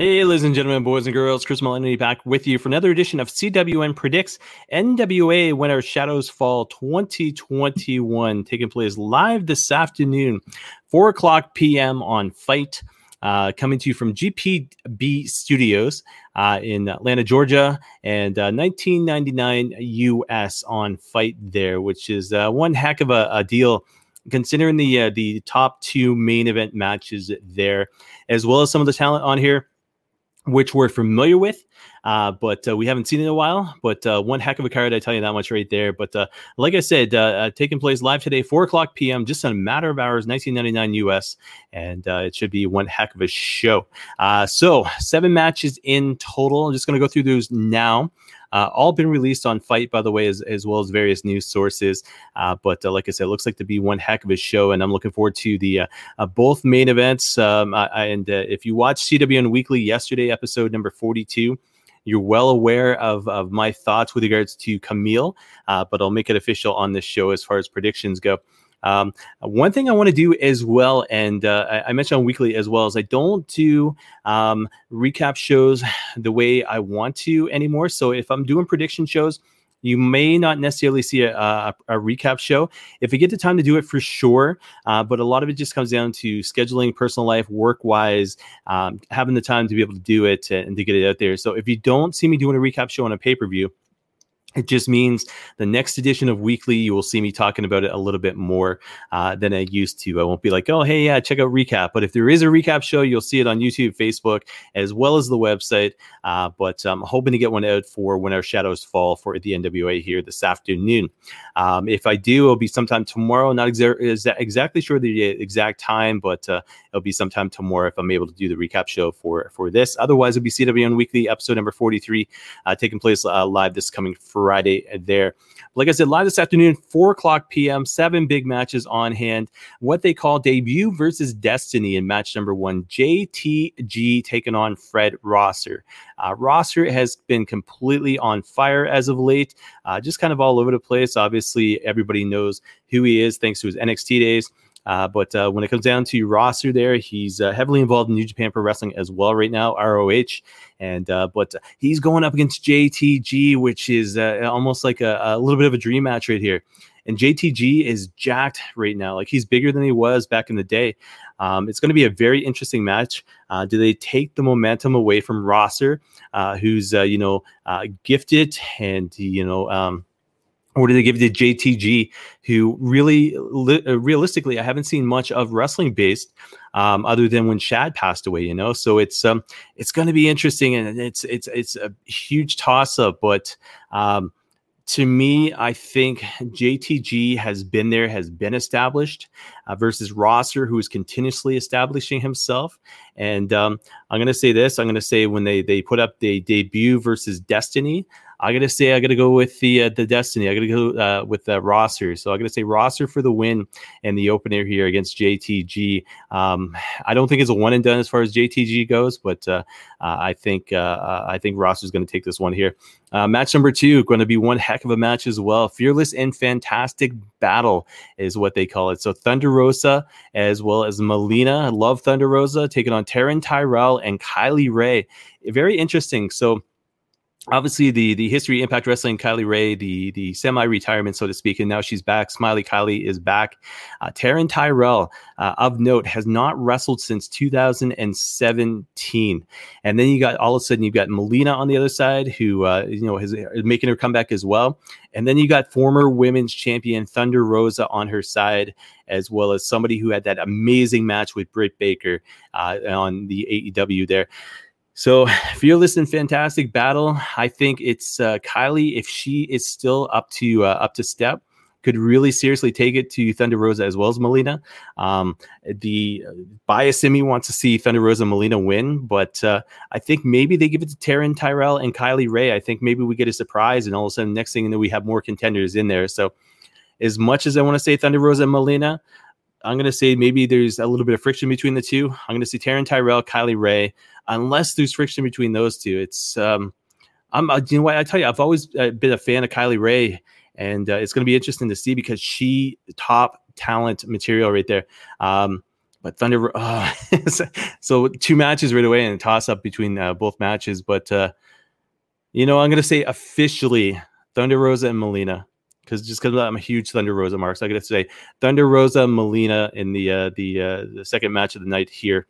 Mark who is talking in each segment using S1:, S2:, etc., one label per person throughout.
S1: Hey, ladies and gentlemen, boys and girls, Chris Maloney back with you for another edition of CWN Predicts NWA Our Shadows Fall 2021, taking place live this afternoon, 4 o'clock p.m. on FITE. Uh, coming to you from GPB Studios uh, in Atlanta, Georgia, and uh, 1999 US on FITE there, which is uh, one heck of a, a deal considering the uh, the top two main event matches there, as well as some of the talent on here which we're familiar with, uh, but uh, we haven't seen in a while. But uh, one heck of a card, I tell you that much right there. But uh, like I said, uh, uh, taking place live today, 4 o'clock p.m., just in a matter of hours, 1999 US, and it should be one heck of a show. so, seven matches in total. I'm just going to go through those now. Uh, all been released on FITE, by the way, as, as well as various news sources. Uh, but uh, like I said, it looks like to be one heck of a show, and I'm looking forward to the both main events. Um, I, and if you watched CWN Weekly yesterday, episode number 42, you're well aware of, of my thoughts with regards to Kamille, uh, but I'll make it official on this show as far as predictions go. Um, one thing I want to do as well, and uh, I, I, mentioned on weekly as well, is I don't do um, recap shows the way I want to anymore. So if I'm doing prediction shows, you may not necessarily see a, a, a, recap show. If you get the time to do it, for sure. Uh, but a lot of it just comes down to scheduling, personal life, work wise, um, having the time to be able to do it and to get it out there. So if you don't see me doing a recap show on a pay per view, it just means the next edition of Weekly, you will see me talking about it a little bit more uh, than I used to. I won't be like, oh, hey, yeah, check out Recap. But if there is a recap show, you'll see it on YouTube, Facebook, as well as the website. Uh, but I'm hoping to get one out for When Our Shadows Fall for the NWA here this afternoon. Um, if I do, it'll be sometime tomorrow. Not exa- exactly sure the exact time, but uh, it'll be sometime tomorrow if I'm able to do the recap show for, for this. Otherwise, it'll be CWN Weekly, episode number 43, uh, taking place uh, live this coming Friday. Friday there. Like I said, live this afternoon, 4 o'clock p.m., seven big matches on hand. What they call debut versus destiny in match number one. JTG taking on Fred Rosser. Uh, Rosser has been completely on fire as of late, uh, just kind of all over the place. Obviously, everybody knows who he is thanks to his NXT days. Uh, but uh, when it comes down to Rosser, there he's uh, heavily involved in New Japan Pro Wrestling as well right now, ROH, and uh, but he's going up against JTG, which is uh, almost like a, a, little bit of a dream match right here. And JTG is jacked right now, like he's bigger than he was back in the day. Um, it's going to be a very interesting match. Uh, do they take the momentum away from Rosser, who's you know gifted and you know? Um, or do they give it to JTG, who really, li- uh, realistically, I haven't seen much of wrestling based, um, other than when Shad passed away. You know, so it's um, it's going to be interesting, and it's it's it's a huge toss up. But um, to me, I think JTG has been there, has been established, uh, versus Rosser, who is continuously establishing himself. And um, I'm going to say this: I'm going to say when they they put up the debut versus Destiny. I gotta say, I gotta go with the uh, the Destiny. I gotta go uh, with the Rosser. So I gotta say Rosser for the win and the opener here against JTG. Um, I don't think it's a one and done as far as JTG goes, but uh, uh I think uh, uh, I think Rosser's going to take this one here. match number two going to be one heck of a match as well. Fearless and fantastic battle is what they call it. So Thunder Rosa as well as Melina. I love Thunder Rosa taking on Taryn Terrell and Kylie Rae. Very interesting. So obviously the the history impact wrestling kylie rae the the semi-retirement so to speak and now she's back. Smiley kylie is back. Uh, taryn terrell uh, of note has not wrestled since 2017 and then you got all of a sudden you've got melina on the other side who uh, you know is making her comeback as well. And then you got former women's champion thunder rosa on her side as well as somebody who had that amazing match with britt baker uh, on the aew there so, fearless and fantastic battle. I think it's uh, Kylie. If she is still up to uh, up to step, could really seriously take it to Thunder Rosa as well as Melina. Um, the uh, bias in me wants to see Thunder Rosa and Melina win, but uh, I think maybe they give it to Taryn Terrell and Kylie Rae. I think maybe we get a surprise, and all of a sudden, next thing you know, we have more contenders in there. So, as much as I want to say Thunder Rosa and Melina, I'm going to say maybe there's a little bit of friction between the two. I'm going to say Taryn Terrell, Kylie Rae. Unless there's friction between those two, it's um, I'm uh, you know what I tell you, I've always uh, been a fan of Kylie Rae, and uh, it's going to be interesting to see because she top talent material right there. Um, but Thunder. Uh, so two matches right away and a toss up between uh, both matches. But uh, you know, I'm gonna say officially Thunder Rosa and Melina because just because I'm a huge Thunder Rosa mark, so I gotta say Thunder Rosa Melina in the uh, the uh, the second match of the night here.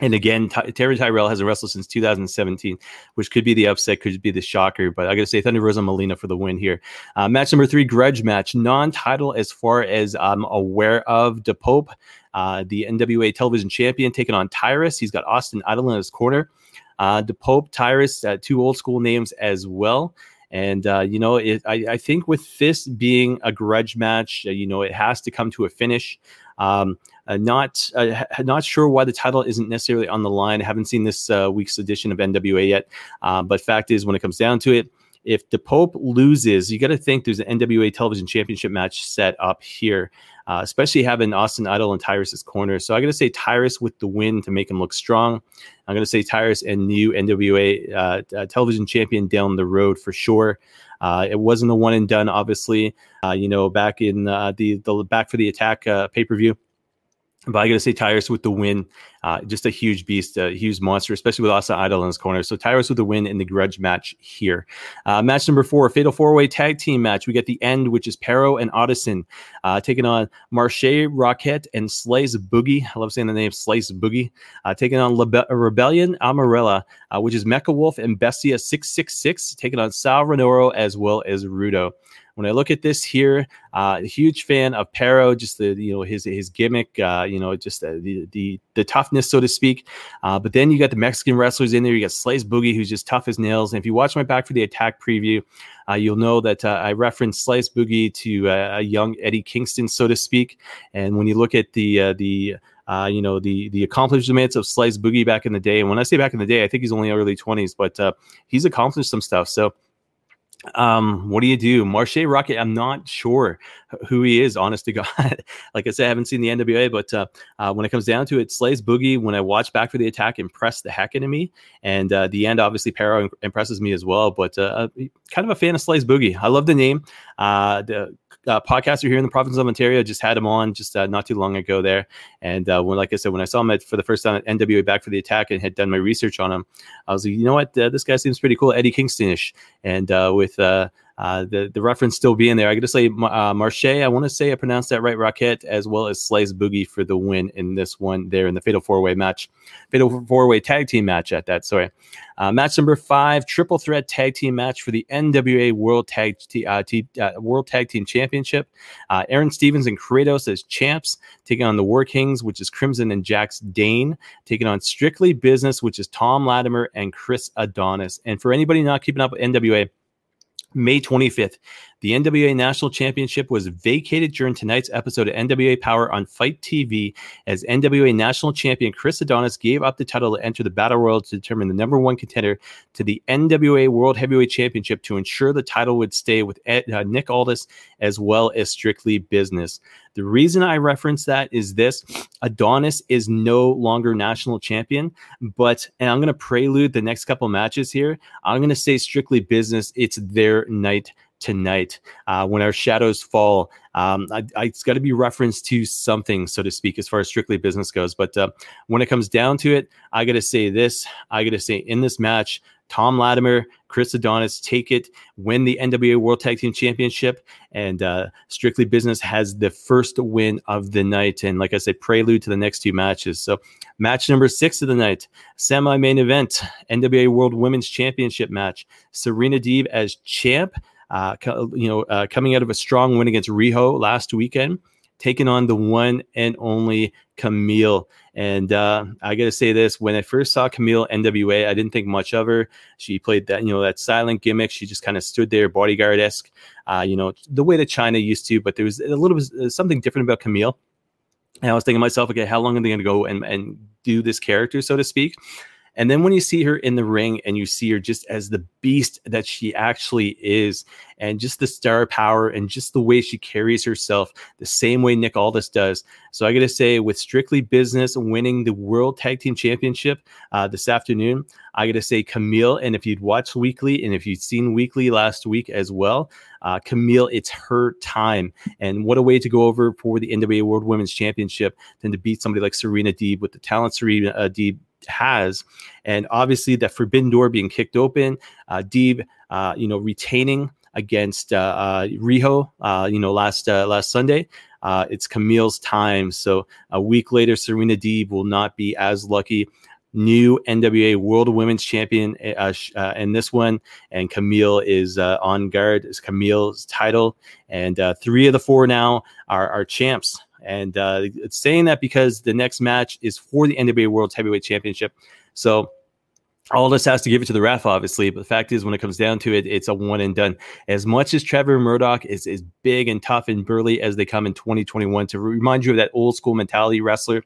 S1: And again, Ty- Terry Tyrell hasn't wrestled since 2017, which could be the upset, could be the shocker. But I got to say, Thunder Rosa Melina for the win here. Uh, match number three, grudge match, non-title as far as I'm aware of. Da Pope, uh, the NWA Television Champion, taking on Tyrus. He's got Austin Idol in his corner. Uh, Da Pope, Tyrus, uh, two old school names as well. And uh, you know, it, I, I, think with this being a grudge match, uh, you know, it has to come to a finish. Um, uh, not uh, not sure why the title isn't necessarily on the line. I haven't seen this uh, week's edition of NWA yet, uh, but fact is, when it comes down to it, if the Pope loses, you got to think there's an NWA Television Championship match set up here, uh, especially having Austin Idol and Tyrus's corner. So I'm going to say Tyrus with the win to make him look strong. I'm going to say Tyrus and new NWA uh, uh, Television Champion down the road for sure. Uh, it wasn't the one and done, obviously. Uh, you know, back in uh, the the back for the attack pay per view. But I got to say, Tyrus with the win, uh, just a huge beast, a huge monster, especially with Austin Idol in his corner. So Tyrus with the win in the grudge match here. Uh, match number four, fatal four way tag team match. We get the end, which is Parrow and Odinson uh, taking on Marshe Rockett and Slice Boogie. I love saying the name Slice Boogie. Uh, taking on Lebe- Rebelión Amarilla, uh, which is Mecha Wolf and Bestia 666, taking on Sal Rinauro as well as Rudo when I look at this here, uh, huge fan of Parrow, just the you know his his gimmick, uh, you know, just the, the the, toughness, so to speak. Uh, but then you got the Mexican wrestlers in there. You got Slice Boogie, who's just tough as nails. And if you watch my back for the attack preview, uh, you'll know that uh, I referenced Slice Boogie to uh, a young Eddie Kingston, so to speak. And when you look at the the uh, you know the the accomplishments of Slice Boogie back in the day. And when I say back in the day, I think he's only early twenties, but uh, he's accomplished some stuff. So um, what do you do? Marshe Rockett, I'm not sure who he is, honest to God. like I said, I haven't seen the NWA, but uh, uh, when it comes down to it, Slice Boogie, when I watch back for the attack, impressed the heck into me. And uh, the end, obviously, Parrow impresses me as well. But uh, uh, kind of a fan of Slice Boogie. I love the name. Uh, the uh, podcaster here in the province of Ontario just had him on just uh, not too long ago there. And uh, when, like I said, when I saw him at, for the first time at NWA Back for the Attack and had done my research on him, I was like, you know what, uh, this guy seems pretty cool, Eddie Kingstonish. And uh, with uh, the the reference still being there. I got to say uh, Marshe. I want to say I pronounced that right. Rockett as well as Slice Boogie for the win in this one there in the Fatal Four Way match, Fatal Four Way Tag Team match at that. Sorry, uh, match number five, Triple Threat Tag Team match for the NWA World Tag T- uh, T- uh, World Tag Team Championship. Uh, Aron Stevens and Kratos as champs taking on the War Kings, which is Crimson and Jax Dane, taking on Strictly Business, which is Tom Latimer and Chris Adonis. And for anybody not keeping up with NWA May 25th, the NWA National Championship was vacated during tonight's episode of NWA Power on FITE TV as NWA National Champion Chris Adonis gave up the title to enter the Battle Royal to determine the number one contender to the NWA World Heavyweight Championship to ensure the title would stay with uh, Nick Aldis as well as Strictly Business. The reason I reference that is this Adonis is no longer national champion, but, and I'm going to prelude the next couple matches here. I'm going to say Strictly Business, it's their night tonight uh, when our shadows fall. Um, I, I, it's got to be referenced to something, so to speak, as far as strictly business goes. But uh, when it comes down to it, I got to say this. I got to say in this match, Tom Latimer, Chris Adonis take it, win the NWA World Tag Team Championship, and uh, Strictly Business has the first win of the night. And like I said, prelude to the next two matches. So, match number six of the night, semi main event, NWA World Women's Championship match. Serena Deeb as champ uh, you know, uh, coming out of a strong win against Riho last weekend, taking on the one and only Kamille. And uh, I got to say this: when I first saw Kamille NWA, I didn't think much of her. She played that, you know, that silent gimmick. She just kind of stood there, bodyguard esque, uh, you know, the way that Chyna used to. But there was a little bit uh, something different about Kamille. And I was thinking to myself, okay, how long are they going to go and, and do this character, so to speak? And then when you see her in the ring and you see her just as the beast that she actually is, and just the star power and just the way she carries herself, the same way Nick Aldis does. So I got to say, with Strictly Business winning the World Tag Team Championship uh, this afternoon, I got to say Kamille, And if you'd watched Weekly and if you'd seen Weekly last week as well, uh, Kamille, it's her time. And what a way to go over for the NWA World Women's Championship than to beat somebody like Serena Deeb with the talent Serena uh, Deeb has. And obviously, that forbidden door being kicked open, uh, Deeb, uh, you know, retaining against uh, uh, Riho, uh, you know, last uh, last Sunday. Uh, it's Kamille's time. So a week later, Serena Deeb will not be as lucky. New NWA World Women's Champion uh, uh, in this one, and Kamille is uh, on guard. Is Kamille's title, and uh, three of the four now are, are champs. And uh, it's saying that because the next match is for the NWA World Heavyweight Championship. So all this has to give it to the ref, obviously. But the fact is, when it comes down to it, it's a one and done. As much as Trevor Murdoch is as big and tough and burly as they come in 2021, to remind you of that old school mentality wrestler,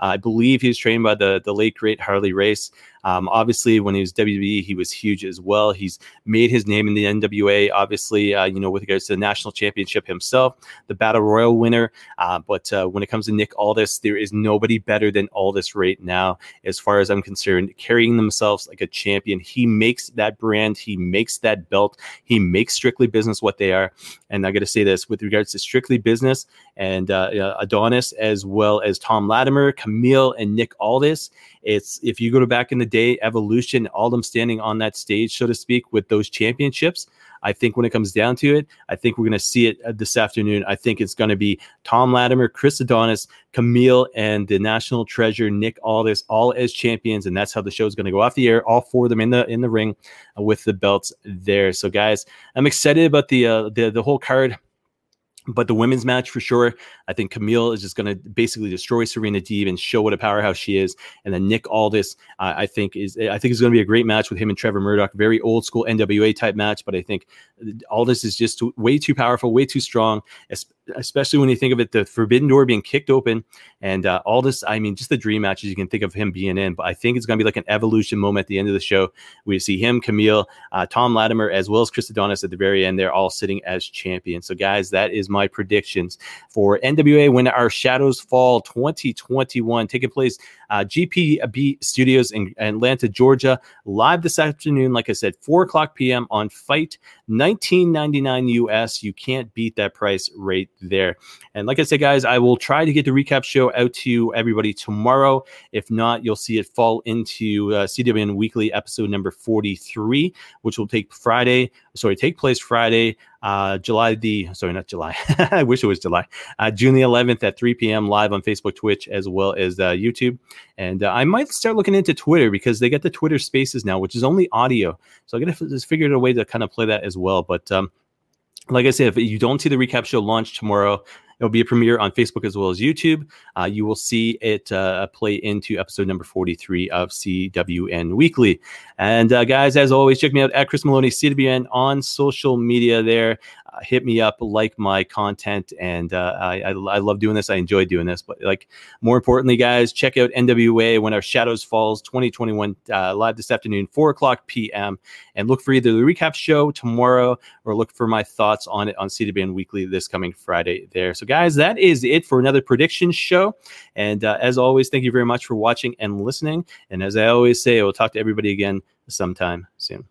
S1: uh, I believe he was trained by the the late great Harley Race. Um, obviously, when he was WWE, he was huge as well. He's made his name in the NWA, obviously, uh, you know, with regards to the national championship himself, the Battle Royal winner. Uh, but uh, when it comes to Nick Aldis, there is nobody better than Aldis right now, as far as I'm concerned, carrying themselves like a champion. He makes that brand, he makes that belt, he makes strictly business what they are. And I got to say this with regards to strictly business and uh, Adonis, as well as Tom Latimer, Kamille, and Nick Aldis. It's if you go back in the day, Evolution, all them standing on that stage, so to speak, with those championships. I think when it comes down to it, I think we're going to see it uh, this afternoon. I think it's going to be Tom Latimer, Chris Adonis, Kamille, and the national treasure Nick Aldis, all as champions, and that's how the show is going to go off the air. All four of them in the in the ring uh, with the belts there. So, guys, I'm excited about the uh, the the whole card. But the women's match for sure, I think Kamille is just going to basically destroy Serena Deeb and show what a powerhouse she is. And then Nick Aldis, uh, I think is I think is going to be a great match with him and Trevor Murdoch. Very old school NWA type match, but I think Aldis is just way too powerful, way too strong, especially when you think of it, the Forbidden Door being kicked open, and uh, this—I mean, just the dream matches you can think of him being in. But I think it's going to be like an evolution moment at the end of the show. We see him, Kamille, uh, Tom Latimer, as well as Chris Adonis at the very end. They're all sitting as champions. So, guys, that is my predictions for NWA when our shadows fall 2021, taking place uh, GPB Studios in Atlanta, Georgia, live this afternoon. Like I said, four o'clock p.m. on FITE, 19.99 US. You can't beat that price right there. And like I said, guys, I will try to get the recap show out to everybody tomorrow. If not, you'll see it fall into uh, CWN Weekly episode number 43, which will take Friday. Sorry, take place Friday uh, July the sorry, not July. I wish it was July. Uh, June the 11th at 3 p.m. live on Facebook, Twitch, as well as uh, YouTube. And uh, I might start looking into Twitter because they get the Twitter Spaces now, which is only audio. So I got to just figure out a way to kind of play that as well. But um, like I said, if you don't see the recap show launch tomorrow, It'll be a premiere on Facebook as well as YouTube. Uh, you will see it uh, play into episode number 43 of CWN Weekly. And uh, guys, as always, check me out at Chris Maloney CWN on social media there. Hit me up, like my content, and uh, I, I, I, love doing this. I enjoy doing this, but like more importantly, guys, check out NWA when our Shadows Falls 2021 uh, live this afternoon, four o'clock p.m. And look for either the recap show tomorrow or look for my thoughts on it on CWN Weekly this coming Friday. There, so guys, that is it for another prediction show. And uh, as always, thank you very much for watching and listening. And as I always say, I will talk to everybody again sometime soon.